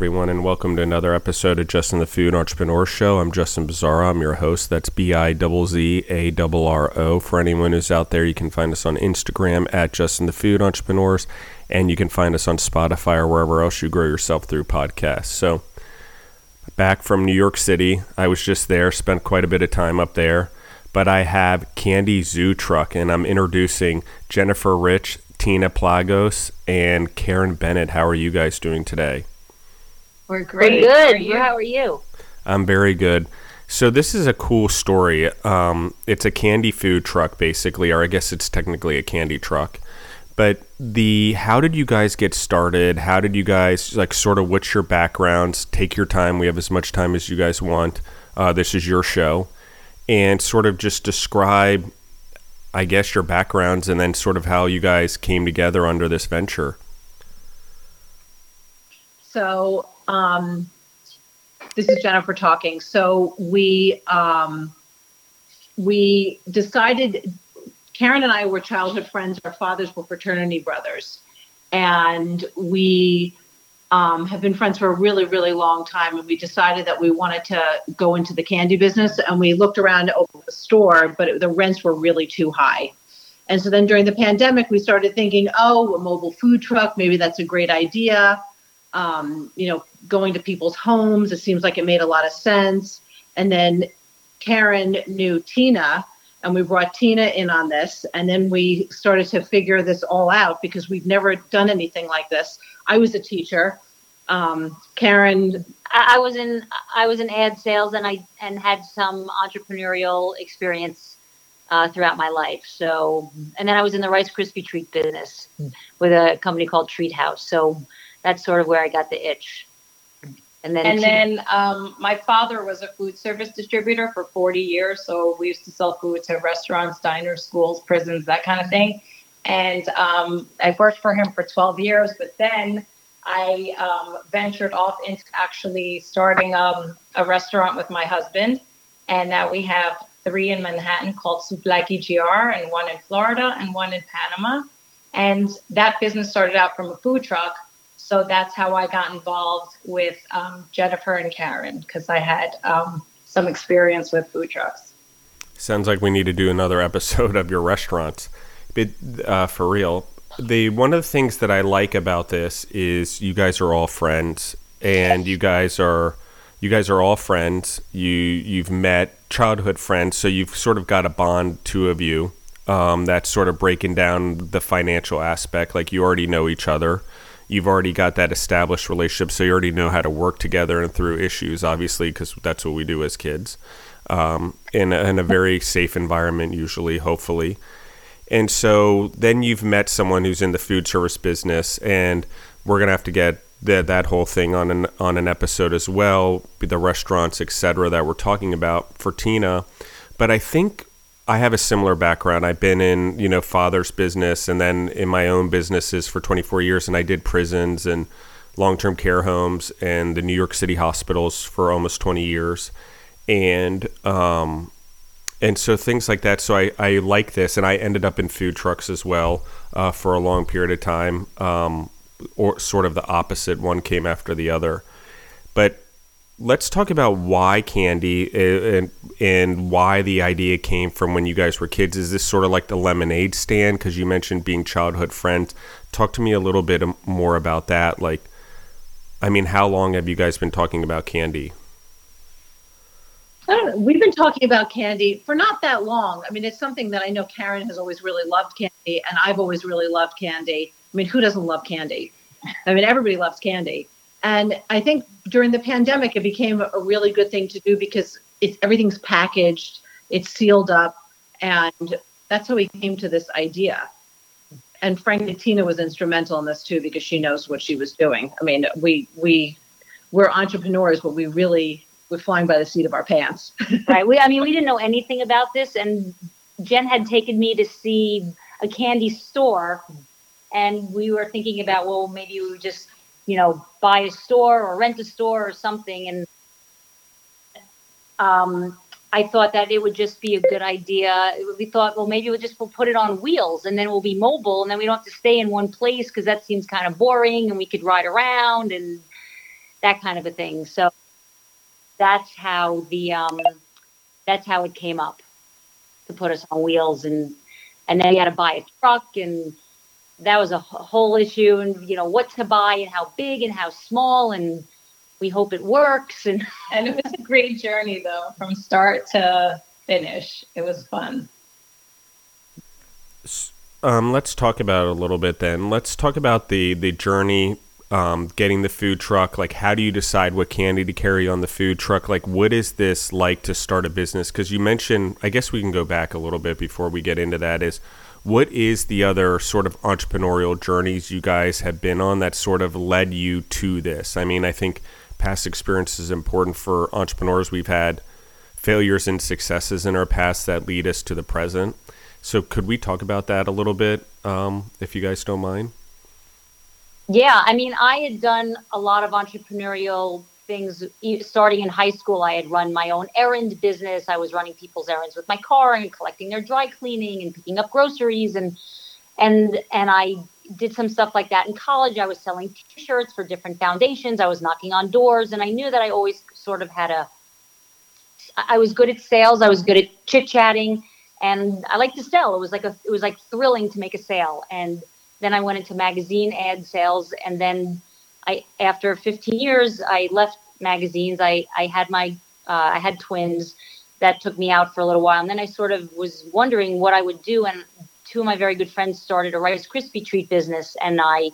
Everyone, and welcome to another episode of Justin the Food Entrepreneur Show. I'm Justin Bizzarro. I'm your host. That's B I Z A R O. For anyone who's out there, you can find us on Instagram at Justin the Food Entrepreneurs, and you can find us on Spotify or wherever else you grow yourself through podcasts. So, back from New York City, I was just there, spent quite a bit of time up there, but I have Candy Zoo Truck, and I'm introducing Jennifer Rich, Tina Plagos, and Karen Benett. How are you guys doing today? We're great. We're good. How are, How are you? I'm very good. So this is a cool story. Um, it's a candy food truck, basically, or I guess it's technically a candy truck. But the how did you guys get started? How did you guys like sort of what's your backgrounds? Take your time. We have as much time as you guys want. Uh, this is your show, and sort of just describe I guess, your backgrounds and then sort of how you guys came together under this venture. So, um, this is Jennifer talking. So we um, we decided. Karen and I were childhood friends. Our fathers were fraternity brothers, and we um, have been friends for a really, really long time. And we decided that we wanted to go into the candy business. And we looked around to open the store, but it, the rents were really too high. And so then during the pandemic, we started thinking, oh, a mobile food truck, maybe that's a great idea. Um, you know, going to people's homes, it seems like it made a lot of sense. And then Karen knew Tina, and we brought Tina in on this. And then we started to figure this all out because we've never done anything like this. I was a teacher. Um, Karen, I, I was in I was in ad sales, and I and had some entrepreneurial experience uh, throughout my life. So, and then I was in the Rice Krispie treat business with a company called Treat House. So that's sort of where I got the itch. And then, and then um, my father was a food service distributor for 40 years. So we used to sell food to restaurants, diners, schools, prisons, that kind of thing. And um, I worked for him for 12 years, but then I um, ventured off into actually starting um, a restaurant with my husband. And now we have three in Manhattan called Souvlaki GR, and one in Florida, and one in Panama. And that business started out from a food truck. So that's how I got involved with um, Jennifer and Karen, because I had um, some experience with food trucks. Sounds like we need to do another episode of your restaurants but uh, for real, the one of the things that I like about this is you guys are all friends, and you guys are you guys are all friends. You you've met childhood friends, so you've sort of got a bond, two of you. Um, that's sort of breaking down the financial aspect. Like you already know each other. You've already got that established relationship, so you already know how to work together and through issues. Obviously, because that's what we do as kids, um, in a, in a very safe environment, usually, hopefully. And so then you've met someone who's in the food service business, and we're gonna have to get that that whole thing on an on an episode as well, the restaurants, etc. that we're talking about for Tina. But I think I have a similar background. I've been in you know father's business, and then in my own businesses for 24 years, and I did prisons and long-term care homes and the New York City hospitals for almost 20 years, and um, and so things like that. So I, I like this, and I ended up in food trucks as well uh, for a long period of time, um, or sort of the opposite. One came after the other, but let's talk about why candy uh, and and why the idea came from when you guys were kids. Is this sort of like the lemonade stand? Because you mentioned being childhood friends. Talk to me a little bit more about that. Like, I mean, how long have you guys been talking about candy? I don't know. We've been talking about candy for not that long. I mean, it's something that I know Karen has always really loved candy, and I've always really loved candy. I mean, who doesn't love candy? I mean, everybody loves candy. And I think during the pandemic, it became a really good thing to do because it's everything's packaged, it's sealed up, and that's how we came to this idea. And frankly, Tina was instrumental in this too because she knows what she was doing. I mean, we we we're entrepreneurs, but we really we're flying by the seat of our pants. right. We, I mean, we didn't know anything about this, and Jen had taken me to see a candy store, and we were thinking about, well, maybe we would just, you know, buy a store or rent a store or something, and um, I thought that it would just be a good idea. We thought, well, maybe we'll just we'll put it on wheels, and then we'll be mobile, and then we don't have to stay in one place because that seems kind of boring, and we could ride around and that kind of a thing. So that's how the um, that's how it came up to put us on wheels and and then we had to buy a truck and that was a whole issue and you know what to buy and how big and how small and we hope it works and and it was a great journey though from start to finish. It was fun. Um, let's talk about it a little bit then. Let's talk about the the journey um, getting the food truck. Like how do you decide what candy to carry on the food truck? Like what is this like to start a business? Because you mentioned i guess we can go back a little bit before we get into that is what is the other sort of entrepreneurial journeys you guys have been on that sort of led you to this? I mean i think past experience is important for entrepreneurs. We've had failures and successes in our past that lead us to the present. So could we talk about that a little bit um, if you guys don't mind? Yeah, I mean, I had done a lot of entrepreneurial things starting in high school. I had run my own errand business. I was running people's errands with my car and collecting their dry cleaning and picking up groceries and and and I did some stuff like that in college. I was selling t-shirts for different foundations. I was knocking on doors and I knew that I always sort of had a I was good at sales. I was good at chit-chatting and I liked to sell. It was like a it was like thrilling to make a sale and then I went into magazine ad sales, and then I, after 15 years, I left magazines. I, I had my, uh, I had twins that took me out for a little while, and then I sort of was wondering what I would do. And two of my very good friends started a Rice Krispie treat business, and I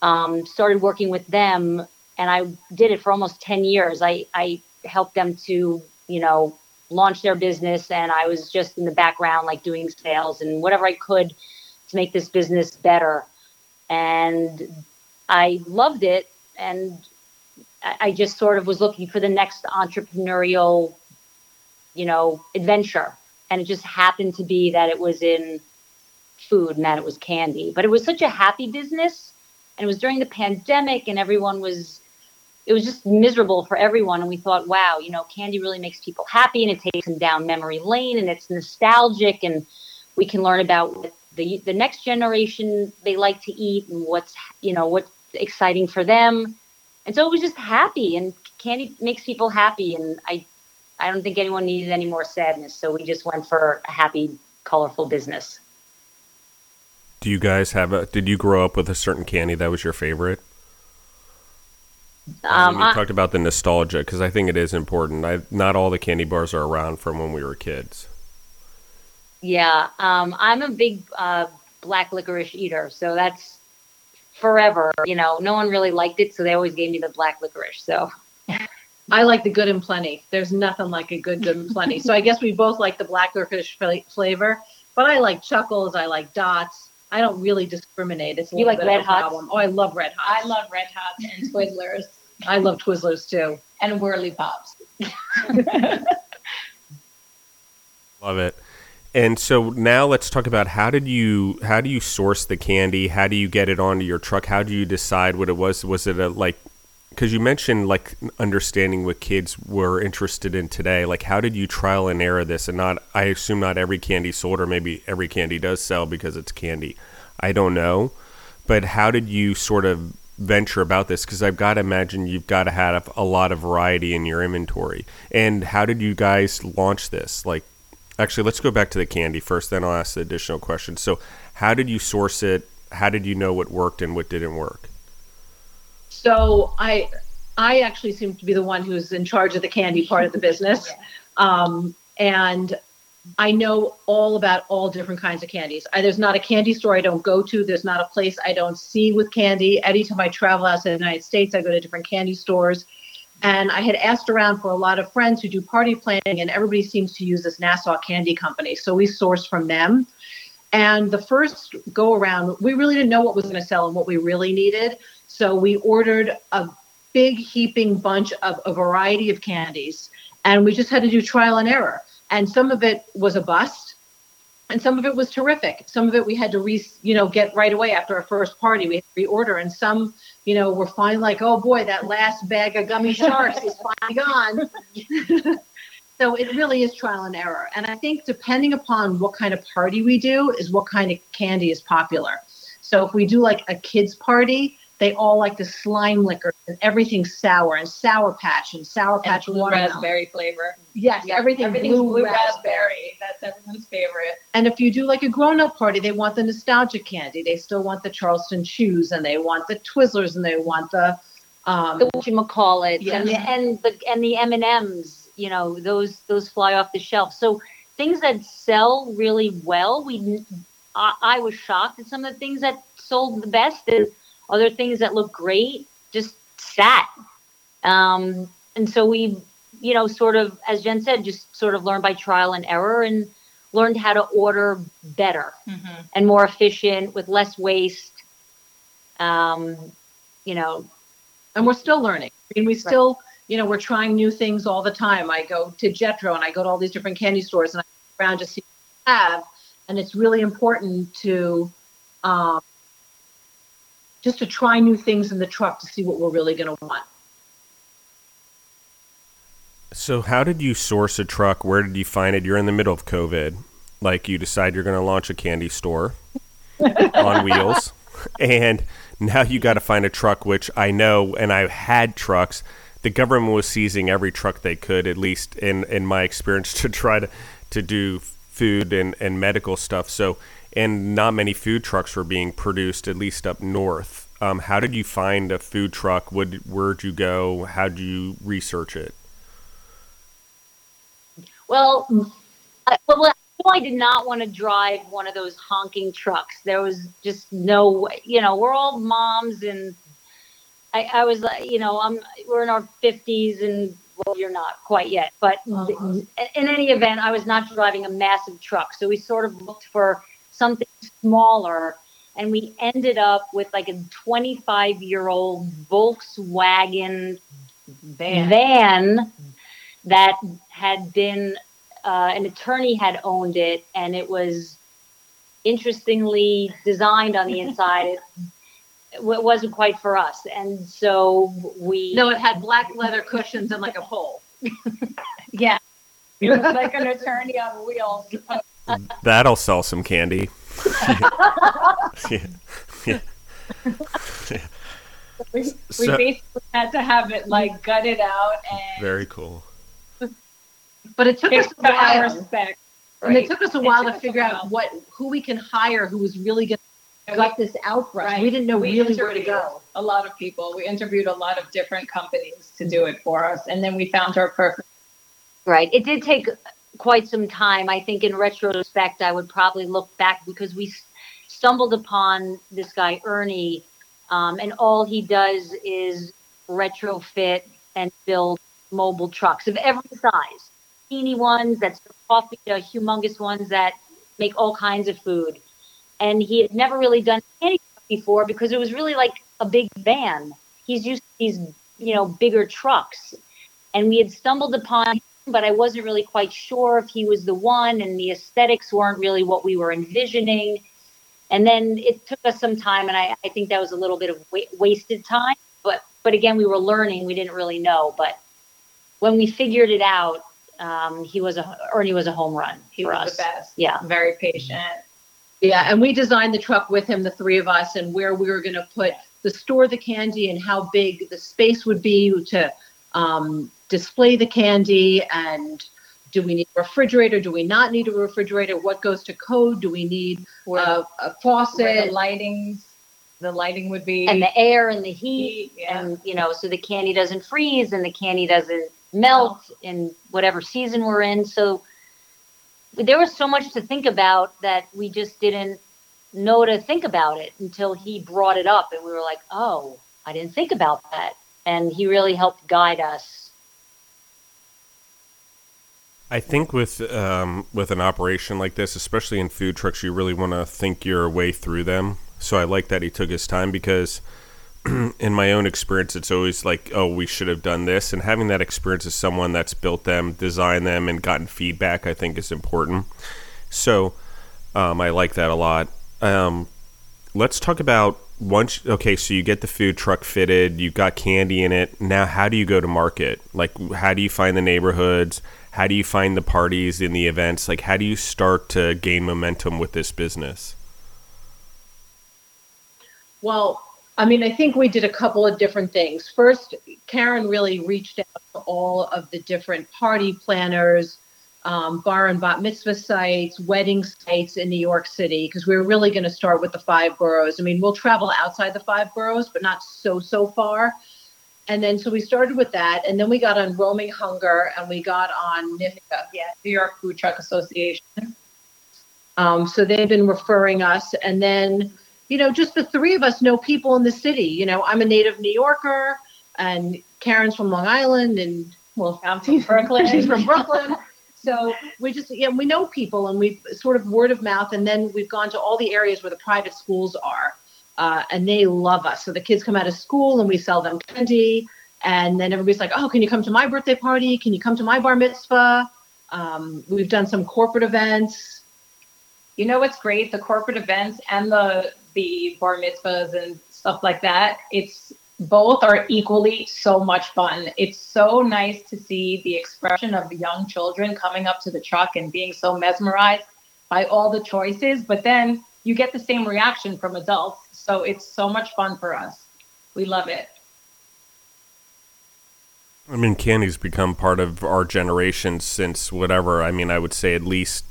um, started working with them, and I did it for almost 10 years. I, I helped them to, you know, launch their business, and I was just in the background, like doing sales and whatever I could to make this business better. And I loved it. And I just sort of was looking for the next entrepreneurial, you know, adventure. And it just happened to be that it was in food and that it was candy. But it was such a happy business. And it was during the pandemic and everyone was it was just miserable for everyone. And we thought, wow, you know, candy really makes people happy and it takes them down memory lane and it's nostalgic and we can learn about what the the next generation they like to eat and what's you know what's exciting for them and so it was just happy and candy makes people happy and i i don't think anyone needed any more sadness so we just went for a happy colorful business do you guys have a did you grow up with a certain candy that was your favorite um, we talked about the nostalgia because I think it is important. I, not all the candy bars are around from when we were kids. Yeah, um, I'm a big uh, black licorice eater, so that's forever. You know, no one really liked it, so they always gave me the black licorice. So I like the good and plenty. There's nothing like a good, good and plenty. so I guess we both like the black licorice flavor, but I like chuckles. I like dots. I don't really discriminate. It's you like red hot? Oh, I love red hot. I love red hot and Twizzlers. I love Twizzlers too, and whirly pops. love it. And so now let's talk about how did you how do you source the candy? How do you get it onto your truck? How do you decide what it was? Was it a like because you mentioned like understanding what kids were interested in today. Like how did you trial and error this? And not I assume not every candy sold or maybe every candy does sell because it's candy. I don't know. But how did you sort of venture about this because I've got to imagine you've got to have a lot of variety in your inventory. And how did you guys launch this? Like Actually, let's go back to the candy first, then I'll ask the additional questions. So, how did you source it? How did you know what worked and what didn't work? So, I I actually seem to be the one who's in charge of the candy part of the business. Um, and I know all about all different kinds of candies. I, there's not a candy store I don't go to. There's not a place I don't see with candy. Anytime I travel outside the United States, I go to different candy stores. And I had asked around for a lot of friends who do party planning, and everybody seems to use this Nassau Candy Company. So we sourced from them. And the first go around, we really didn't know what was going to sell and what we really needed. So we ordered a big heaping bunch of a variety of candies, and we just had to do trial and error. And some of it was a bust, and some of it was terrific. Some of it we had to re, you know, get right away after our first party. We had to reorder, and some you know, we're finally like, oh boy, that last bag of gummy sharks is finally gone. so it really is trial and error. And I think depending upon what kind of party we do, is what kind of candy is popular. So if we do like a kids' party, they all like the Slime Licker and everything sour and sour patch and sour patch and blue raspberry flavor. Yes, yeah, everything everything's blue, blue raspberry. raspberry. That's everyone's favorite. And if you do like a grown-up party, they want the nostalgia candy. They still want the Charleston chews and they want the Twizzlers and they want the um, the what you call it and the and the and the M and M's. You know, those those fly off the shelf. So things that sell really well, we I, I was shocked at some of the things that sold the best. Is other things that look great just sat. Um, and so we, you know, sort of, as Jen said, just sort of learned by trial and error and learned how to order better mm-hmm. and more efficient with less waste. Um, you know, and we're still learning. I mean, we still, right. you know, we're trying new things all the time. I go to Jetro and I go to all these different candy stores and I go around to see what have. And it's really important to um, just to try new things in the truck to see what we're really going to want. So, how did you source a truck? Where did you find it? You're in the middle of COVID. Like, you decide you're going to launch a candy store on wheels. And now you got to find a truck, which I know, and I've had trucks. The government was seizing every truck they could, at least in, in my experience, to try to, to do food and, and medical stuff. So, and not many food trucks were being produced, at least up north. Um, how did you find a food truck? Would, where'd you go? How did you research it? Well, I, well, I did not want to drive one of those honking trucks. There was just no way. You know, we're all moms, and I, I was, you know, I'm we're in our fifties, and well, you're not quite yet. But uh-huh. in any event, I was not driving a massive truck, so we sort of looked for something smaller and we ended up with like a 25 year old Volkswagen van. van that had been uh, an attorney had owned it and it was interestingly designed on the inside. It, it wasn't quite for us and so we no it had black leather cushions and like a pole. Yeah. It was like an attorney on wheels Uh, That'll sell some candy. yeah. yeah. yeah. We, we basically had to have it like gutted out and very cool. But it took us a while. Respect, right? And it took us a while to figure out what who we can hire who was really going to gut this out for us. Right. We didn't know we really where to go. A lot of people. We interviewed a lot of different companies to do it for us, and then we found our perfect. Right. It did take quite some time. I think in retrospect, I would probably look back because we stumbled upon this guy, Ernie, um, and all he does is retrofit and build mobile trucks of every size teeny ones that serve coffee to humongous ones that make all kinds of food. And he had never really done anything before because it was really like a big van. He's used to these, you know, bigger trucks. And we had stumbled upon but I wasn't really quite sure if he was the one, and the aesthetics weren't really what we were envisioning. And then it took us some time, and I, I think that was a little bit of wa- wasted time. But but again, we were learning; we didn't really know. But when we figured it out, um, he was a Ernie was a home run. He was us. the best. Yeah, very patient. Yeah, and we designed the truck with him, the three of us, and where we were going to put the store the candy and how big the space would be to um, display the candy and do we need a refrigerator? Do we not need a refrigerator? What goes to code? Do we need a, a faucet? the lighting, the lighting would be and the air and the heat, yeah. and you know, so the candy doesn't freeze and the candy doesn't melt oh. in whatever season we're in. So there was so much to think about that we just didn't know to think about it until he brought it up, and we were like, "Oh, I didn't think about that." And he really helped guide us I think with um, with an operation like this, especially in food trucks, you really want to think your way through them. So I like that he took his time because, in my own experience, it's always like, oh, we should have done this, and having that experience as someone that's built them, designed them, and gotten feedback, I think is important. So um, I like that a lot. Um, let's talk about once okay so you get the food truck fitted you've got candy in it now how do you go to market like how do you find the neighborhoods how do you find the parties in the events? Like, how do you start to gain momentum with this business? Well, I mean, I think we did a couple of different things. First, Karen really reached out to all of the different party planners, um, bar and bat mitzvah sites, wedding sites in New York City, because we are really going to start with the five boroughs. I mean, we'll travel outside the five boroughs, but not so, so far. And then, so we started with that, and then we got on Roaming Hunger, and we got on NYFTA, Yeah, New York Food Truck Association. Um, so they've been referring us, and then, you know, just the three of us know people in the city. You know, I'm a native New Yorker, and Karen's from Long Island, and well, I'm from Brooklyn. she's from Brooklyn. So we just, yeah, we know people, and we've sort of word of mouth, and then we've gone to all the areas where the private schools are, uh, and they love us. So the kids come out of school, and we sell them candy, and then everybody's like, "Oh, can you come to my birthday party? Can you come to my bar mitzvah?" Um, we've done some corporate events. You know what's great? The corporate events and the the bar mitzvahs and stuff like that. It's both are equally so much fun. It's so nice to see the expression of the young children coming up to the truck and being so mesmerized by all the choices, but then you get the same reaction from adults. So it's so much fun for us. We love it. I mean, candy's become part of our generation since whatever. I mean, I would say at least.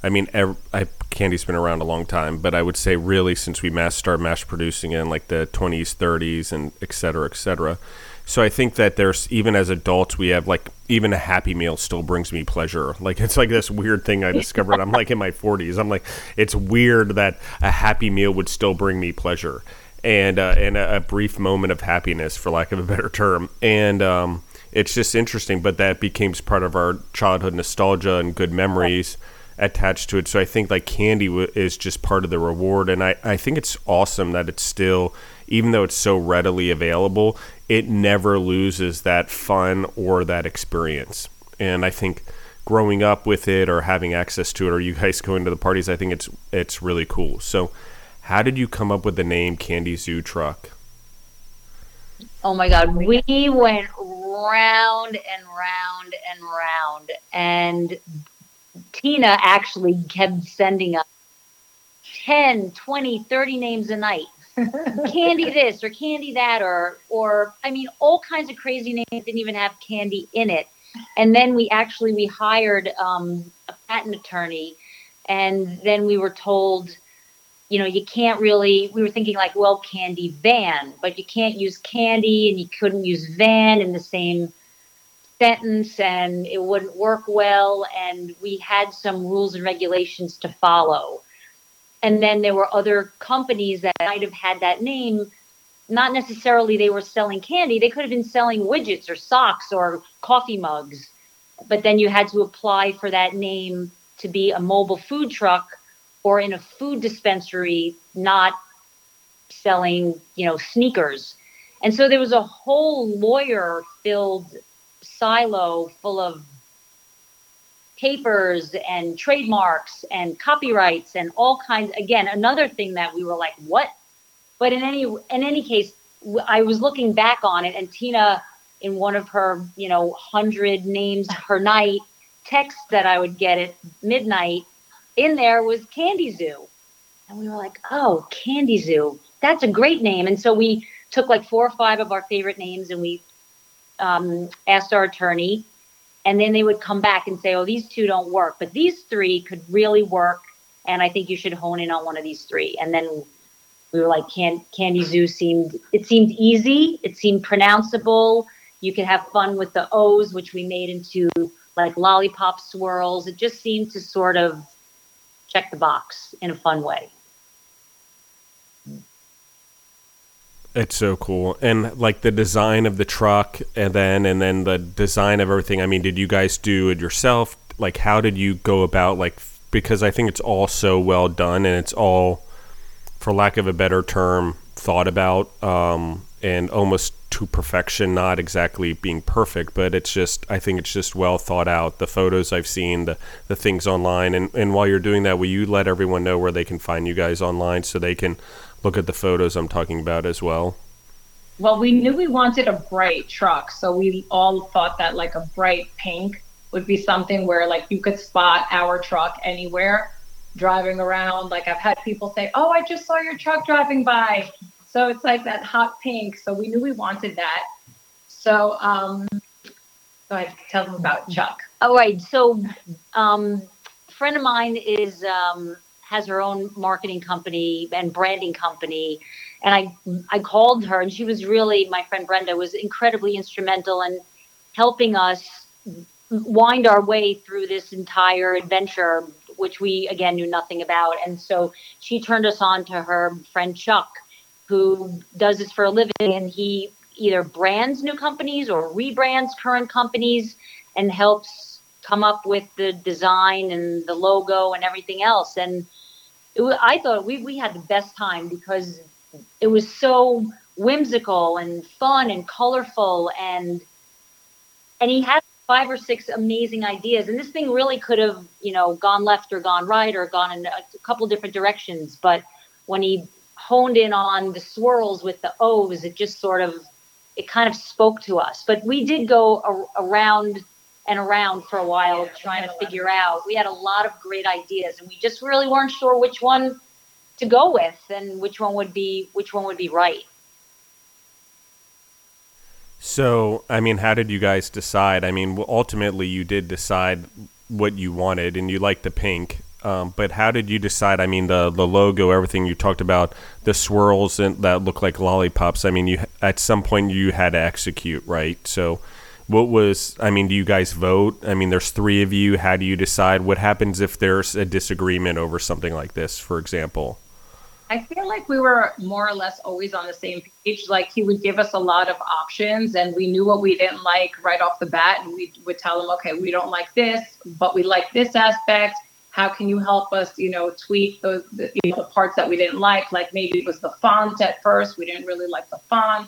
I mean, ev- I, candy's been around a long time, but I would say really since we mass started mass producing it in like the 20s, 30s, and et cetera, et cetera. So I think that there's even as adults we have like even a Happy Meal still brings me pleasure. Like it's like this weird thing I discovered. I'm like in my 40s. I'm like it's weird that a Happy Meal would still bring me pleasure and uh, and a, a, brief moment of happiness, for lack of a better term. And um, it's just interesting, but that became part of our childhood nostalgia and good memories attached to it. So I think like candy w- is just part of the reward, and I I think it's awesome that it's still, even though it's so readily available, it never loses that fun or that experience. And I think growing up with it or having access to it or you guys going to the parties, I think it's it's really cool. So how did you come up with the name Candy Zoo Truck? Oh my God, we went round and round and round, and Tina actually kept sending us 10, 20, 30 names a night. Candy this or candy that or or I mean all kinds of crazy names didn't even have candy in it. And then we actually we hired um, a patent attorney and then we were told you know, you can't really, we were thinking like, well, candy van, but you can't use candy and you couldn't use van in the same sentence and it wouldn't work well. And we had some rules and regulations to follow. And then there were other companies that might have had that name. Not necessarily they were selling candy, they could have been selling widgets or socks or coffee mugs. But then you had to apply for that name to be a mobile food truck or in a food dispensary not selling, you know, sneakers. And so there was a whole lawyer filled silo full of papers and trademarks and copyrights and all kinds again another thing that we were like what but in any in any case i was looking back on it and tina in one of her you know 100 names per night texts that i would get at midnight in there was Candy Zoo. And we were like, oh, Candy Zoo. That's a great name. And so we took like four or five of our favorite names and we um, asked our attorney. And then they would come back and say, oh, these two don't work, but these three could really work. And I think you should hone in on one of these three. And then we were like, Can- Candy Zoo seemed, it seemed easy. It seemed pronounceable. You could have fun with the O's, which we made into like lollipop swirls. It just seemed to sort of check the box in a fun way. It's so cool. And like the design of the truck and then and then the design of everything. I mean, did you guys do it yourself? Like how did you go about like because I think it's all so well done and it's all for lack of a better term thought about um and almost to perfection, not exactly being perfect, but it's just I think it's just well thought out. The photos I've seen, the the things online, and and while you're doing that, will you let everyone know where they can find you guys online so they can look at the photos I'm talking about as well? Well, we knew we wanted a bright truck, so we all thought that like a bright pink would be something where like you could spot our truck anywhere driving around. Like I've had people say, "Oh, I just saw your truck driving by." So it's like that hot pink. So we knew we wanted that. So um, go ahead, tell them about Chuck. All right. So, um, friend of mine is um, has her own marketing company and branding company, and I I called her, and she was really my friend Brenda was incredibly instrumental in helping us wind our way through this entire adventure, which we again knew nothing about. And so she turned us on to her friend Chuck, who does this for a living, and he either brands new companies or rebrands current companies and helps come up with the design and the logo and everything else. And it, I thought we, we had the best time because it was so whimsical and fun and colorful and and he had five or six amazing ideas. And this thing really could have you know gone left or gone right or gone in a, a couple different directions. But when he honed in on the swirls with the o's it just sort of it kind of spoke to us. But we did go a, around and around for a while trying to figure out we had a lot of great ideas and we just really weren't sure which one to go with and which one would be which one would be right so, I mean, how did you guys decide? I mean, ultimately, you did decide what you wanted, and you liked the pink. Um, but how did you decide? I mean, the the logo, everything you talked about, the swirls and that look like lollipops. I mean, you at some point you had to execute, right? So, what was? I mean, do you guys vote? I mean, there's three of you. How do you decide? What happens if there's a disagreement over something like this, for example? I feel like we were more or less always on the same page. Like he would give us a lot of options and we knew what we didn't like right off the bat. And we would tell him, okay, we don't like this, but we like this aspect. How can you help us, you know, tweak those, you know, the parts that we didn't like? Like maybe it was the font at first. We didn't really like the font.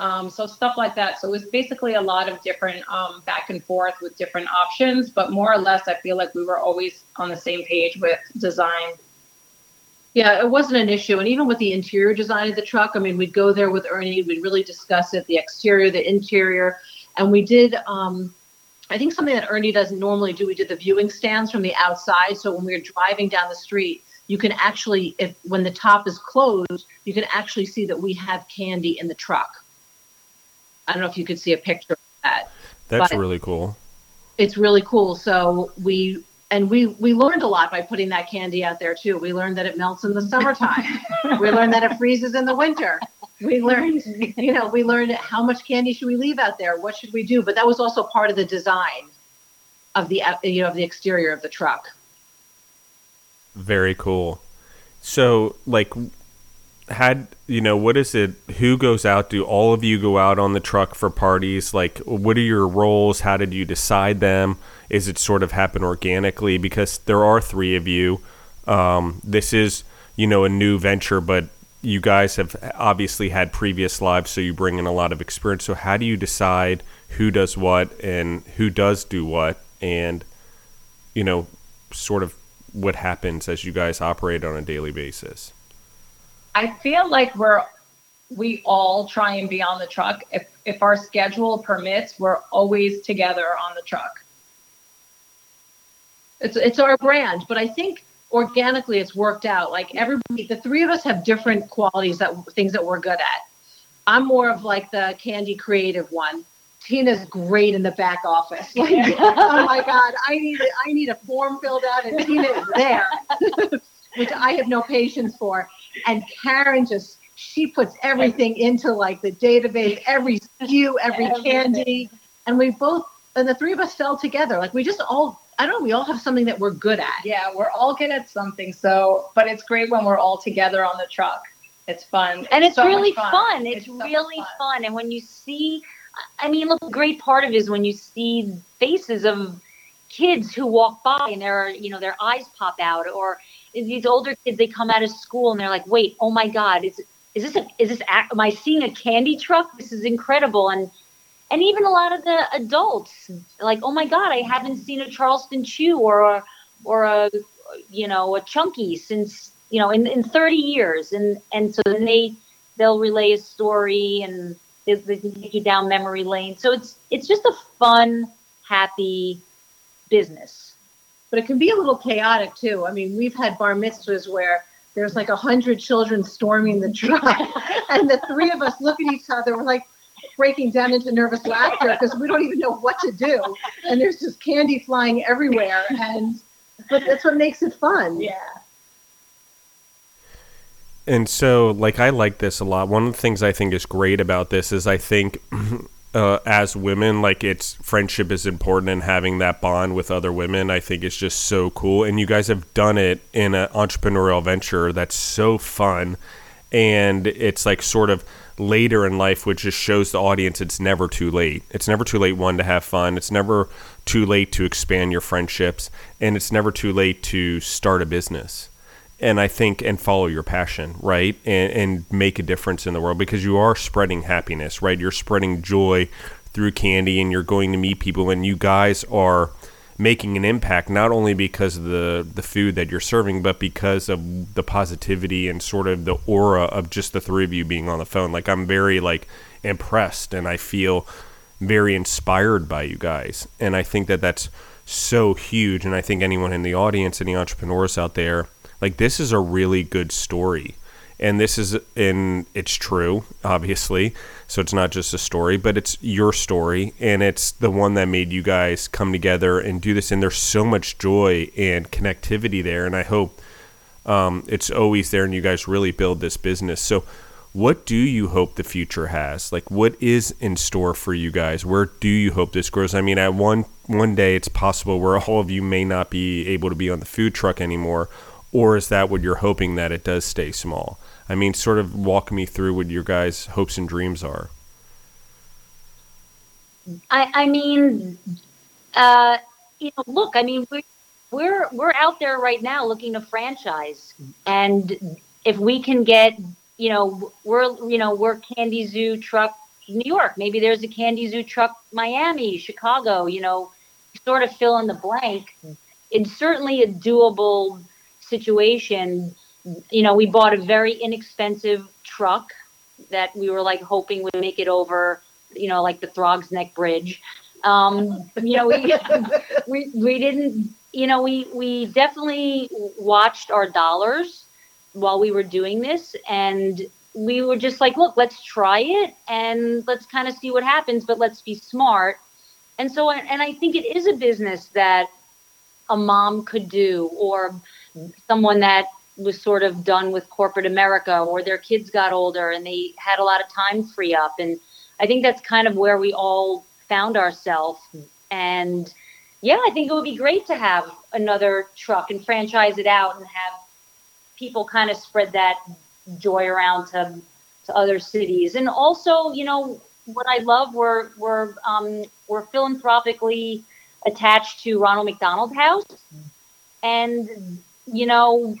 Um, so stuff like that. So it was basically a lot of different um, back and forth with different options, but more or less, I feel like we were always on the same page with design. Yeah, it wasn't an issue. And even with the interior design of the truck, I mean, we'd go there with Ernie, we'd really discuss it, the exterior, the interior. And we did, um, I think something that Ernie doesn't normally do, we did the viewing stands from the outside. So when we were driving down the street, you can actually, if when the top is closed, you can actually see that we have candy in the truck. I don't know if you could see a picture of that. That's really cool. It's really cool. So we and we we learned a lot by putting that candy out there too. We learned that it melts in the summertime. we learned that it freezes in the winter. We learned, you know, we learned how much candy should we leave out there? What should we do? But that was also part of the design of the you know of the exterior of the truck. Very cool. So, like, had you know what is it who goes out? Do all of you go out on the truck for parties? Like what are your roles? How did you decide them? Is it sort of happen organically? Because there are three of you. Um, this is you know a new venture but you guys have obviously had previous lives so you bring in a lot of experience. So how do you decide who does what and who does do what? And you know sort of what happens as you guys operate on a daily basis I feel like we're we all try and be on the truck. If if our schedule permits, we're always together on the truck. It's it's our brand, but I think organically it's worked out. Like everybody, the three of us have different qualities that things that we're good at. I'm more of like the candy creative one. Tina's great in the back office. Like, oh my God, I need I need a form filled out, and Tina is there, which I have no patience for. And Karen just she puts everything into like the database, every SKU, every candy, and we both and the three of us fell together. Like we just all I don't know, we all have something that we're good at. Yeah, we're all good at something. So, but it's great when we're all together on the truck. It's fun. And it's, it's so really fun. fun. It's, it's so really fun. fun. And when you see, I mean, look, a great part of it is when you see faces of kids who walk by and their, you know, their eyes pop out or these older kids they come out of school and they're like wait oh my god is is this a, is this am i seeing a candy truck? This is incredible. And and even a lot of the adults like oh my god i haven't seen a charleston chew or a or a you know a chunky since you know in, in 30 years. And and so then they they'll relay a story and they, they take you down memory lane. So it's it's just a fun happy business but it can be a little chaotic too. I mean, we've had bar mitzvahs where there's like a hundred children storming the truck, and the three of us look at each other. We're like breaking down into nervous laughter because we don't even know what to do, and there's just candy flying everywhere, and but that's what makes it fun. Yeah. And so, like, I like this a lot. One of the things I think is great about this is I think uh, as women, like, it's friendship is important and having that bond with other women, I think is just so cool. And you guys have done it in an entrepreneurial venture that's so fun. And it's like sort of later in life, which just shows the audience it's never too late. It's never too late, one, to have fun. It's never too late to expand your friendships. And it's never too late to start a business and I think and follow your passion, right? And, and make a difference in the world because you are spreading happiness, right? You're spreading joy through candy and you're going to meet people and you guys are making an impact not only because of the the food that you're serving but because of the positivity and sort of the aura of just the three of you being on the phone like I'm very like impressed and I feel very inspired by you guys and I think that that's so huge and I think anyone in the audience any entrepreneurs out there like this is a really good story. And this is in it's true obviously. So it's not just a story but it's your story. And it's the one that made you guys come together and do this. And there's so much joy and connectivity there. And i hope um, it's always there and you guys really build this business. So what do you hope the future has? Like what is in store for you guys? Where do you hope this grows? I mean at one one day it's possible where all of you may not be able to be on the food truck anymore or is that what you're hoping that it does stay small? I mean, sort of walk me through what your guys' hopes and dreams are. I, I mean, uh, you know, look, I mean, we're, we're we're out there right now looking to franchise, and if we can get, you know, we're you know we're Candy Zoo truck New York. Maybe there's a Candy Zoo truck Miami, Chicago. You know, sort of fill in the blank. It's certainly a doable situation, you know, we bought a very inexpensive truck that we were like hoping would make it over, you know, like the Throgs Neck Bridge. Um, you know, we, we, we didn't, you know, we, we definitely watched our dollars while we were doing this. And we were just like, look, let's try it and let's kind of see what happens, but let's be smart. And so, and I think it is a business that a mom could do or someone that was sort of done with corporate America or their kids got older and they had a lot of time free up. And I think that's kind of where we all found ourselves. And yeah, I think it would be great to have another truck and franchise it out and have people kind of spread that joy around to, to other cities. And also, you know, what I love, we're, we're, um, we're philanthropically attached to Ronald McDonald House. And you know,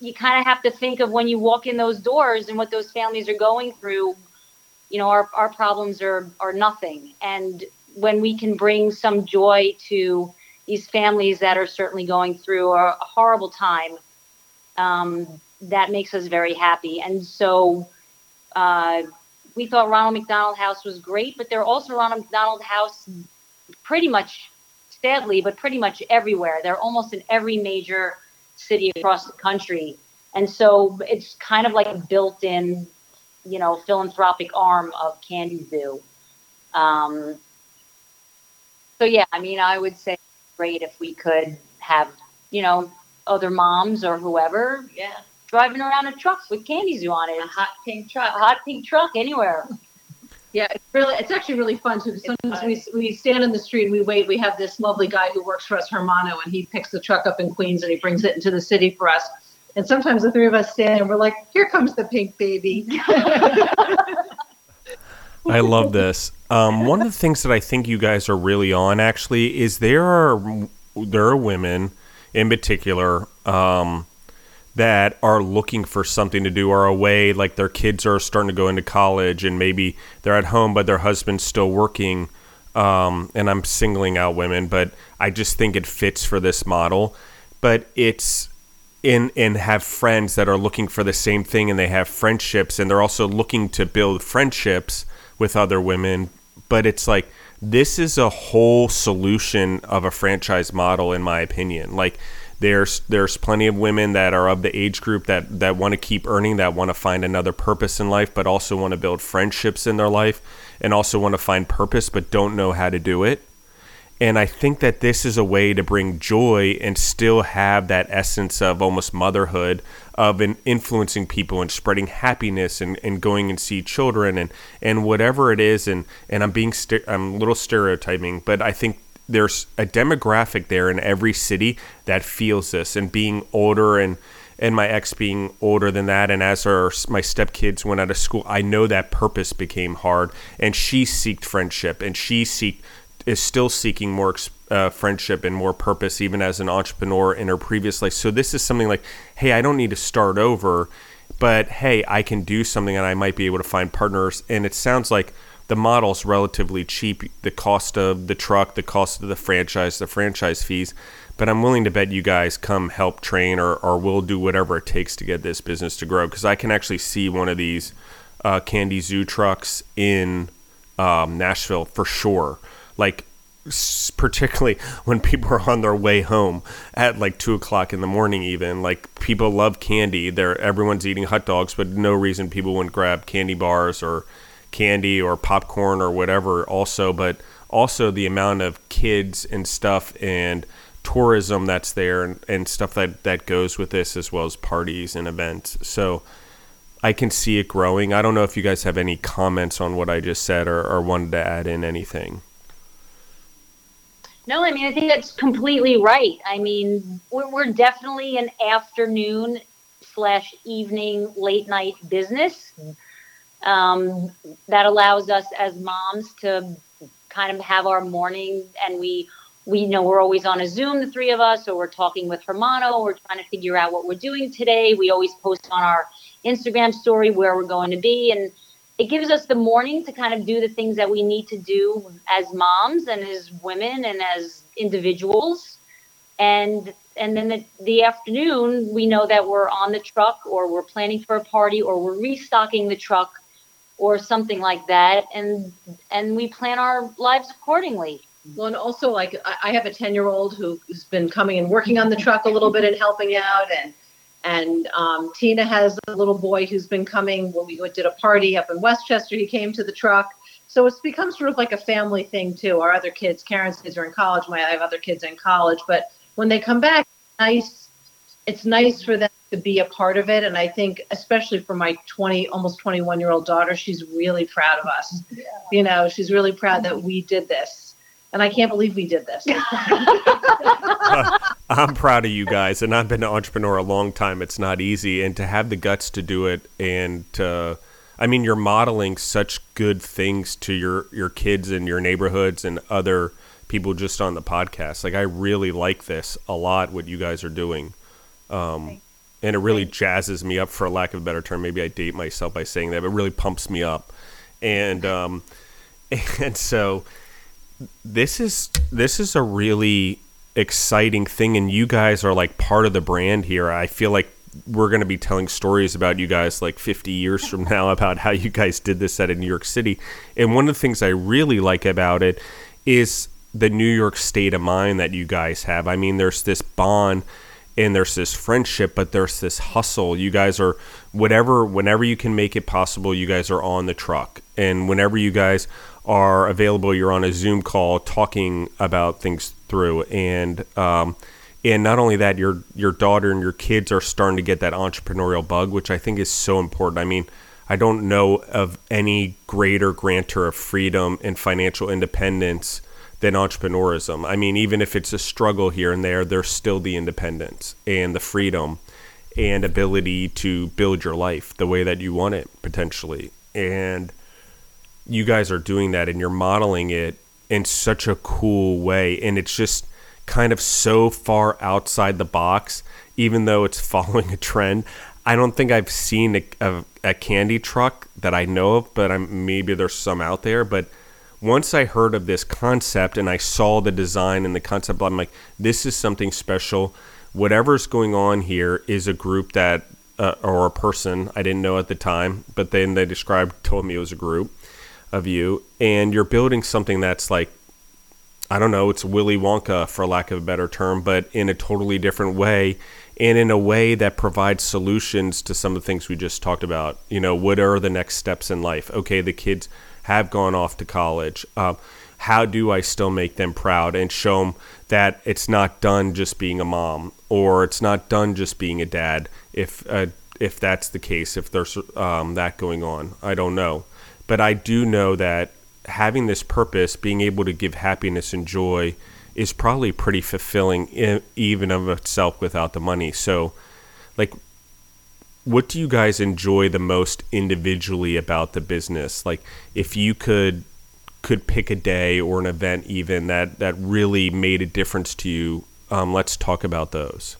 you kind of have to think of when you walk in those doors and what those families are going through. You know, our, our problems are, are nothing. And when we can bring some joy to these families that are certainly going through a, horrible time, um, that makes us very happy. And so uh, we thought Ronald McDonald House was great, but they're also Ronald McDonald House pretty much, sadly, but pretty much everywhere. They're almost in every major city across the country. And so it's kind of like a built in, you know, philanthropic arm of Candy Zoo. Um, so, yeah, I mean, I would say great if we could have, you know, other moms or whoever yeah. driving around a truck with Candy Zoo on it. A hot pink truck. A hot pink truck anywhere. Yeah, it's really it's actually really fun too. Sometimes we we stand in the street and we wait. We have this lovely guy who works for us, Hermano, and he picks the truck up in Queens and he brings it into the city for us. And sometimes the three of us stand and we're like, "Here comes the pink baby." I love this. Um, one of the things that I think you guys are really on actually is there are there are women in particular um, that are looking for something to do or away, like their kids are starting to go into college and maybe they're at home, but their husband's still working. Um, and I'm singling out women, but I just think it fits for this model. But it's in and have friends that are looking for the same thing and they have friendships and they're also looking to build friendships with other women. But it's like this is a whole solution of a franchise model, in my opinion. Like There's there's plenty of women that are of the age group that that want to keep earning, that want to find another purpose in life, but also want to build friendships in their life, and also want to find purpose, but don't know how to do it. And I think that this is a way to bring joy and still have that essence of almost motherhood, of in influencing people and spreading happiness and, and going and see children and, and whatever it is. And, and I'm being, I'm a little stereotyping, but I think there's a demographic there in every city that feels this and being older and, and my ex being older than that and as our my stepkids went out of school i know that purpose became hard and she seeked friendship and she seek is still seeking more uh, friendship and more purpose, even as an entrepreneur in her previous life. So this is something like, hey, I don't need to start over, but hey, I can do something and I might be able to find partners. And it sounds like the model's relatively cheap. The cost of the truck, the cost of the franchise, the franchise fees. But I'm willing to bet you guys come help train or, or we'll do whatever it takes to get this business to grow. Because I can actually see one of these uh, Candy Zoo trucks in um, Nashville for sure like particularly when people are on their way home at like two o'clock in the morning even like people love candy they're everyone's eating hot dogs but no reason people wouldn't grab candy bars or candy or popcorn or whatever also but also the amount of kids and stuff and tourism that's there and, and stuff that that goes with this as well as parties and events so I can see it growing. I don't know if you guys have any comments on what I just said or, or wanted to add in anything. No, I mean, I think that's completely right. I mean, we're, we're definitely an afternoon slash evening late night business. Um, that allows us as moms to kind of have our morning and we we know we're always on a zoom the three of us or we're talking with hermano we're trying to figure out what we're doing today. We always post on our instagram story where we're going to be and it gives us the morning to kind of do the things that we need to do as moms and as women and as individuals. And and then the, the afternoon we know that we're on the truck or we're planning for a party or we're restocking the truck or something like that and and we plan our lives accordingly well and also like i have a 10 year old who's been coming and working on the truck a little bit and helping out and and um, Tina has a little boy who's been coming when we did a party up in Westchester. He came to the truck. So it's become sort of like a family thing too. Our other kids, Karen's kids are in college. My I have other kids in college, but when they come back, nice. It's nice for them to be a part of it, and I think especially for my 20, almost 21 year old daughter, she's really proud of us. Yeah. You know, she's really proud that we did this and I can't believe we did this. uh, I'm proud of you guys, and I've been an entrepreneur a long time. It's not easy, and to have the guts to do it, and to, I mean, you're modeling such good things to your your kids and your neighborhoods and other people just on the podcast. Like I really like this a lot. What you guys are doing. Um, and it really jazzes me up for lack of a better term. Maybe i date myself by saying that but it really pumps me up. And um, and so this is this is a really exciting thing and you guys are like part of the brand here. I feel like we're going to be telling stories about you guys like 50 years from now about how you guys did this at in new york city. And one of the things i really like about it is the new york state of mind that you guys have. I mean there's this bond and there's this friendship but there's this hustle you guys are whatever whenever you can make it possible you guys are on the truck and whenever you guys are available. You're on a Zoom call talking about things through, and um, and not only that, your your daughter and your kids are starting to get that entrepreneurial bug, which I think is so important. I mean, I don't know of any greater grantor of freedom and financial independence than entrepreneurism. I mean, even if it's a struggle here and there, there's still the independence and the freedom and ability to build your life the way that you want it potentially. And you guys are doing that and you're modeling it in such a cool way and it's just kind of so far outside the box even though it's following a trend i don't think i've seen a, a, a candy truck that i know of but I'm, maybe there's some out there but once i heard of this concept and i saw the design and the concept i'm like this is something special whatever's going on here is a group that uh, or a person i didn't know at the time but then they described told me it was a group of you and you're building something that's like I don't know, it's Willy Wonka for lack of a better term, but in a totally different way and in a way that provides solutions to some of the things we just talked about. You know, what are the next steps in life? Okay, the kids have gone off to college. Um, how do I still make them proud and show them that it's not done just being a mom or it's not done just being a dad? If uh, if that's the case, if there's um, that going on, I don't know, but I do know that having this purpose, being able to give happiness and joy, is probably pretty fulfilling, even of itself, without the money. So, like, what do you guys enjoy the most individually about the business? Like, if you could could pick a day or an event even that that really made a difference to you, um, let's talk about those.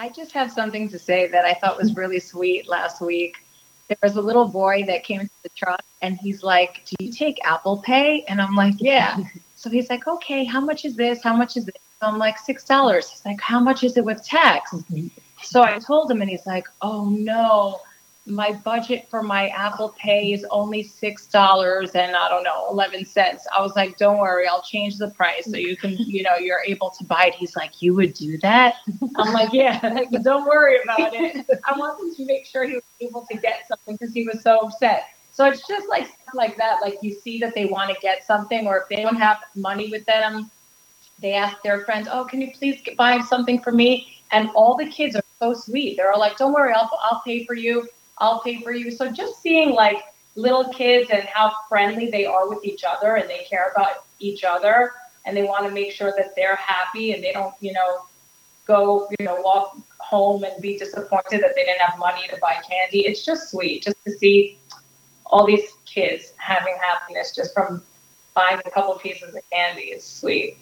I just have something to say that I thought was really sweet last week there was a little boy that came to the truck and he's like, Do you take Apple Pay? And I'm like, Yeah. So he's like, Okay, how much is this? How much is this? I'm like, Six dollars. He's like, How much is it with tax? Mm-hmm. So I told him and he's like, Oh no my budget for my Apple Pay is only six dollars and I don't know eleven cents. I was like, don't worry, I'll change the price so you can, you know, you're able to buy it. He's like, you would do that? I'm like, yeah, don't worry about it. I wanted to make sure he was able to get something because he was so upset. So it's just like like that. Like you see that they want to get something, or if they don't have money with them, they ask their friends, "Oh, can you please buy something for me?" And all the kids are so sweet. They're all like, "Don't worry, I'll I'll pay for you." I'll pay for you. So just seeing like little kids and how friendly they are with each other and they care about each other and they want to make sure that they're happy and they don't, you know, go, you know, walk home and be disappointed that they didn't have money to buy candy. It's just sweet just to see all these kids having happiness just from buying a couple pieces of candy. It's sweet.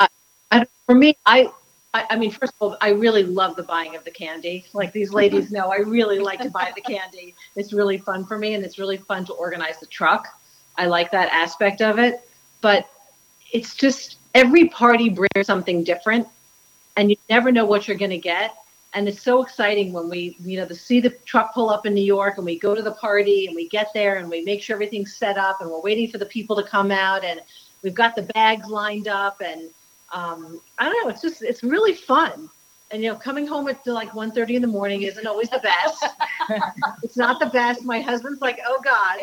I, for me, I I, I, mean, first of all, I really love the buying of the candy. Like these ladies know, I really like to buy the candy. It's really fun for me, and it's really fun to organize the truck. I like that aspect of it. But it's just every party brings something different, and you never know what you're going to get. And it's so exciting when we, you know, to see the truck pull up in New York, and we go to the party, and we get there, and we make sure everything's set up, and we're waiting for the people to come out, and we've got the bags lined up, and um, I don't know. It's just it's really fun. And you know, coming home at like 1.30 in the morning isn't always the best. it's not the best. My husband's like, "Oh God,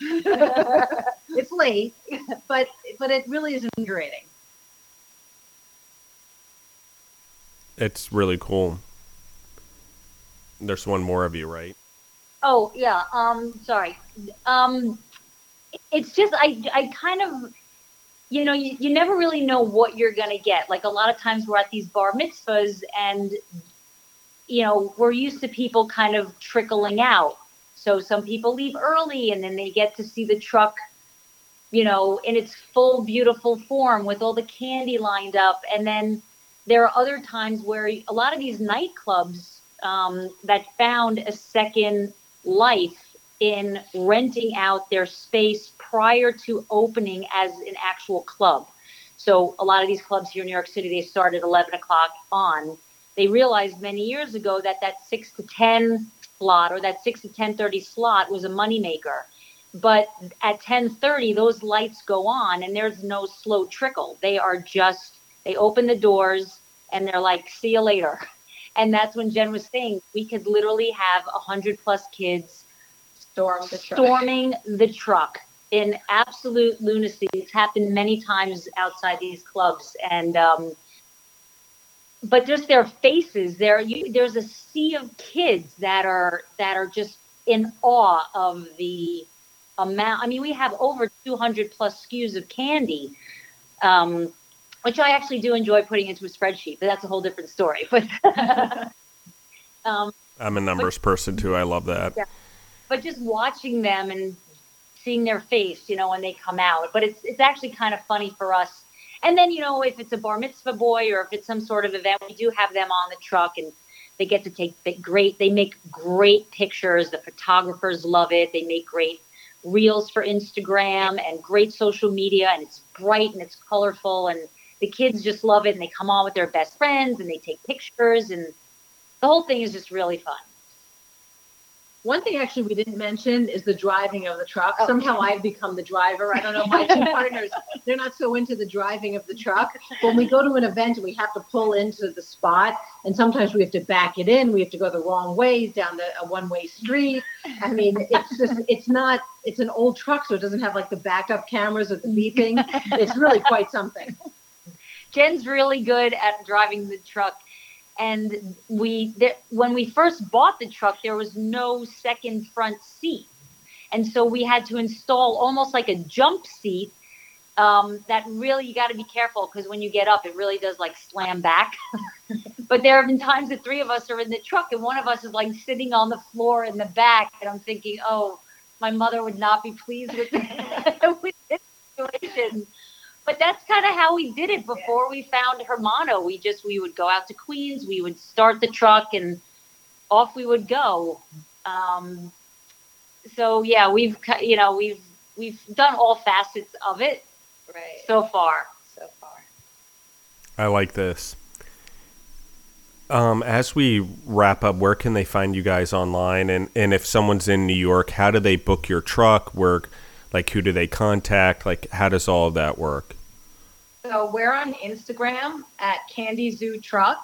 it's late," but but it really is invigorating. It's really cool. There's one more of you, right? Oh yeah. Um, sorry. Um, it's just I I kind of you know, you, you never really know what you're going to get. Like a lot of times we're at these bar mitzvahs and, you know, we're used to people kind of trickling out. So some people leave early and then they get to see the truck, you know, in its full, beautiful form with all the candy lined up. And then there are other times where a lot of these nightclubs um, that found a second life in renting out their space prior to opening as an actual club. So a lot of these clubs here in New York City, they start at 11 o'clock on. They realized many years ago that that 6 to 10 slot or that 6 to 10.30 slot was a moneymaker. But at 10.30, those lights go on and there's no slow trickle. They are just, they open the doors and they're like, see you later. And that's when Jen was saying we could literally have 100 plus kids storm the truck. storming the truck in absolute lunacy. It's happened many times outside these clubs, and um, but just their faces, there you, there's a sea of kids that are that are just in awe of the amount. I mean, we have over 200 plus SKUs of candy. Um, which I actually do enjoy putting into a spreadsheet, but that's a whole different story. But um, I'm a numbers but, person too. I love that. Yeah. But just watching them and seeing their face, you know, when they come out. But it's it's actually kind of funny for us. And then, you know, if it's a bar mitzvah boy or if it's some sort of event, we do have them on the truck and they get to take great they make great pictures. The photographers love it. They make great reels for Instagram and great social media and it's bright and it's colorful and the kids just love it and they come on with their best friends and they take pictures and the whole thing is just really fun. One thing actually we didn't mention is the driving of the truck. Oh. Somehow I've become the driver. I don't know, my two partners, they're not so into the driving of the truck. When we go to an event and we have to pull into the spot, and sometimes we have to back it in, we have to go the wrong way down the a one-way street. I mean, it's just it's not it's an old truck, so it doesn't have like the backup cameras or the beeping. It's really quite something. Jen's really good at driving the truck and we when we first bought the truck there was no second front seat. And so we had to install almost like a jump seat um, that really you got to be careful because when you get up it really does like slam back. But there have been times that three of us are in the truck and one of us is like sitting on the floor in the back and i'm thinking oh my mother would not be pleased with, with this situation but that's kind of how we did it before we found Hermano. We just we would go out to Queens, we would start the truck, and off we would go. Um, so yeah, we've you know we've we've done all facets of it right so far. So far, I like this. Um, as we wrap up, where can they find you guys online? And and if someone's in New York, how do they book your truck? Where, like, who do they contact? Like, how does all of that work? So we're on Instagram at Candy Zoo Truck.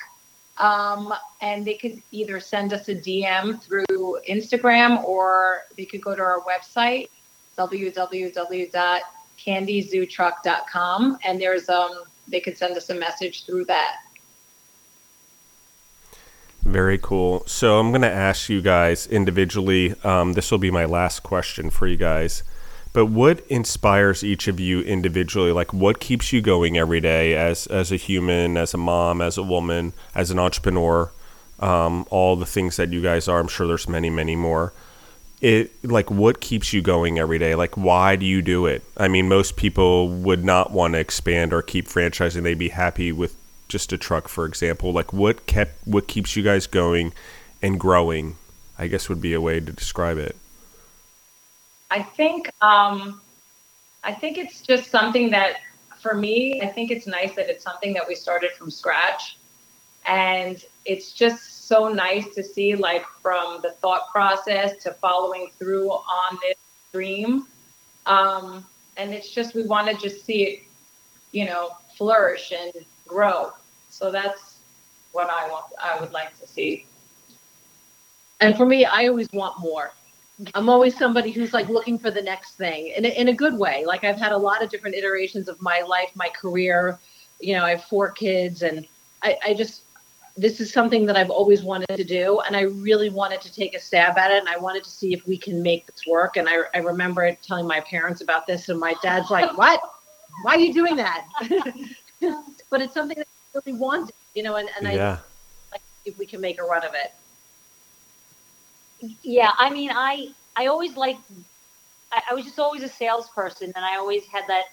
Um, and they could either send us a DM through Instagram or they could go to our website, www.candyzootruck.com. And there's, um, they could send us a message through that. Very cool. So I'm going to ask you guys individually. Um, this will be my last question for you guys. But what inspires each of you individually? Like, what keeps you going every day as as a human, as a mom, as a woman, as an entrepreneur? Um, all the things that you guys are. I'm sure there's many, many more. It like what keeps you going every day? Like, why do you do it? I mean, most people would not want to expand or keep franchising. They'd be happy with just a truck, for example. Like, what kept what keeps you guys going and growing? I guess would be a way to describe it. I think um, I think it's just something that for me, I think it's nice that it's something that we started from scratch, and it's just so nice to see like from the thought process to following through on this dream, um, and it's just we want to just see it, you know, flourish and grow. So that's what I want. I would like to see. And for me, I always want more. I'm always somebody who's like looking for the next thing in a, in a good way. Like I've had a lot of different iterations of my life, my career. You know, I have four kids, and I, I just this is something that I've always wanted to do, and I really wanted to take a stab at it, and I wanted to see if we can make this work. And I, I remember telling my parents about this, and my dad's like, "What? Why are you doing that?" but it's something that I really wanted, you know, and, and yeah. I like if we can make a run of it. Yeah, I mean, I I always liked. I, I was just always a salesperson, and I always had that,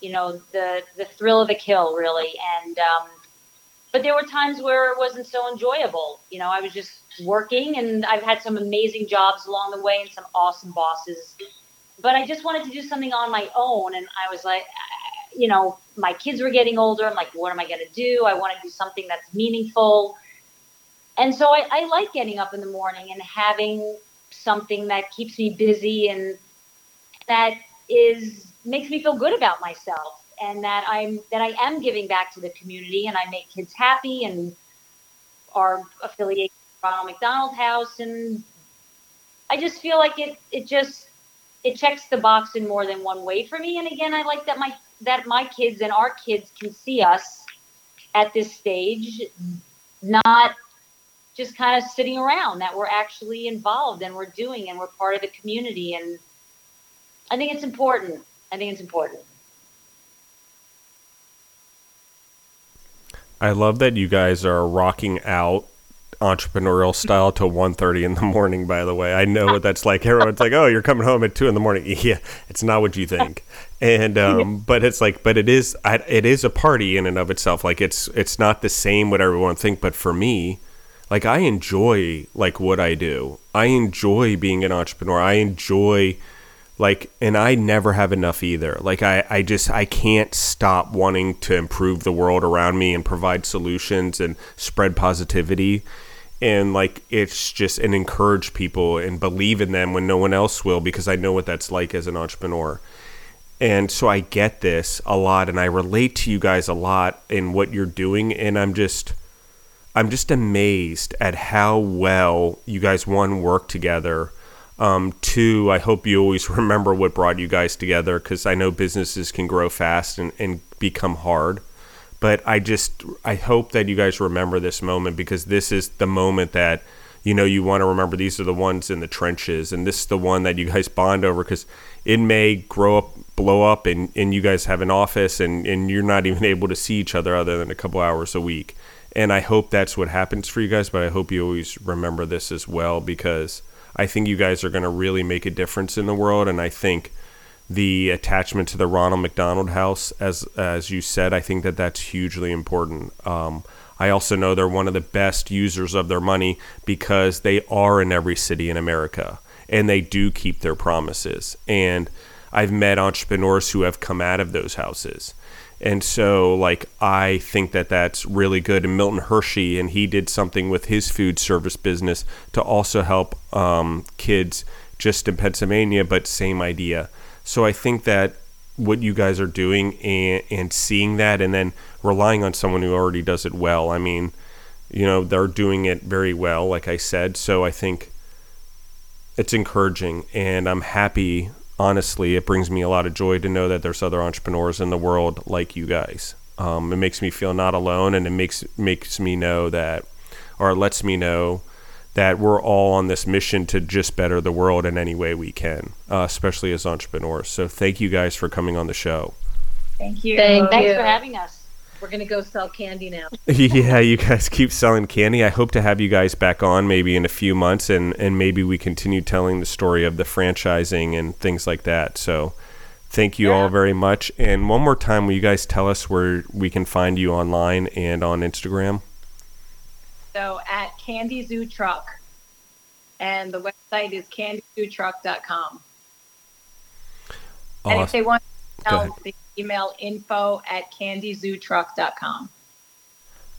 you know, the the thrill of the kill, really. And um, but there were times where it wasn't so enjoyable. You know, I was just working, and I've had some amazing jobs along the way, and some awesome bosses. But I just wanted to do something on my own, and I was like, you know, my kids were getting older. I'm like, what am I going to do? I want to do something that's meaningful and so I, I like getting up in the morning and having something that keeps me busy and that is makes me feel good about myself and that I'm that I am giving back to the community and I make kids happy and are affiliated with Ronald McDonald House. And I just feel like it it just it checks the box in more than one way for me. And again I like that my that my kids and our kids can see us at this stage not just kind of sitting around that we're actually involved and we're doing and we're part of the community and i think it's important. I think it's important. I love that you guys are rocking out entrepreneurial style till 1.30 in the morning by the way. I know what that's like. Everyone's like oh you're coming home at 2 in the morning. Yeah it's not what you think. And um, but it's like but it is it is a party in and of itself. Like it's it's not the same what everyone think but for me like I enjoy like what I do. I enjoy being an entrepreneur. I enjoy like and I never have enough either. Like I I just I can't stop wanting to improve the world around me and provide solutions and spread positivity. and like it's just and encourage people and believe in them when no one else will because I know what that's like as an entrepreneur. And so I get this a lot and I relate to you guys a lot in what you're doing and I'm just I'm just amazed at how well you guys one work together. Um, two, I hope you always remember what brought you guys together because I know businesses can grow fast and, and become hard. But I just I hope that you guys remember this moment because this is the moment that you know you want to remember. These are the ones in the trenches, and this is the one that you guys bond over because it may grow up, blow up, and, and you guys have an office, and, and you're not even able to see each other other than a couple hours a week and I hope that's what happens for you guys. But I hope you always remember this as well because I think you guys are going to really make a difference in the world. And I think the attachment to the Ronald McDonald House, as as you said, I think that that's hugely important. Um, I also know they're one of the best users of their money because they are in every city in America and they do keep their promises. And I've met entrepreneurs who have come out of those houses and so, like, I think that that's really good. And Milton Hershey, and he did something with his food service business to also help um, kids just in Pennsylvania, but same idea. So I think that what you guys are doing and, and seeing that, and then relying on someone who already does it well. I mean, you know, they're doing it very well, like I said. So I think it's encouraging, and I'm happy honestly, it brings me a lot of joy to know that there's other entrepreneurs in the world like you guys. Um, it makes me feel not alone, and it makes makes me know that, or it lets me know that we're all on this mission to just better the world in any way we can, uh, especially as entrepreneurs. So thank you guys for coming on the show. Thank you. Thank Thanks you. for having us. We're gonna go sell candy now. yeah, you guys keep selling candy. I hope to have you guys back on maybe in a few months, and and maybe we continue telling the story of the franchising and things like that. So. Thank you yeah. all very much. And one more time, will you guys tell us where we can find you online and on Instagram? So at Candy Zoo Truck, and the website is candyzootruck.com. Awesome. And if they want to know, email info at candyzootruck.com.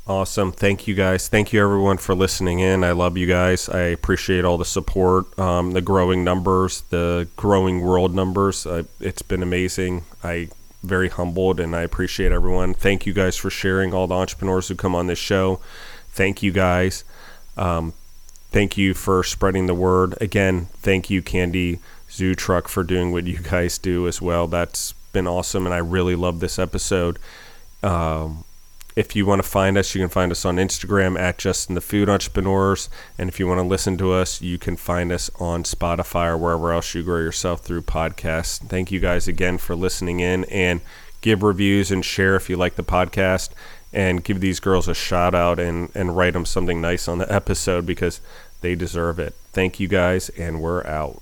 Awesome. Thank you guys. Thank you everyone for listening in. I love you guys. I appreciate all the support, um, the growing numbers, the growing world numbers. Uh, it's been amazing. I very humbled and I appreciate everyone. Thank you guys for sharing all the entrepreneurs who come on this show. Thank you guys. Um, thank you for spreading the word. Again, thank you, Candy Zoo Truck, for doing what you guys do as well. That's been awesome, and I really love this episode. Um, if you want to find us, you can find us on Instagram at Justin the Food Entrepreneurs. And if you want to listen to us, you can find us on Spotify or wherever else you grow yourself through podcasts. Thank you guys again for listening in and give reviews and share if you like the podcast and give these girls a shout out and, and write them something nice on the episode because they deserve it. Thank you guys, and we're out.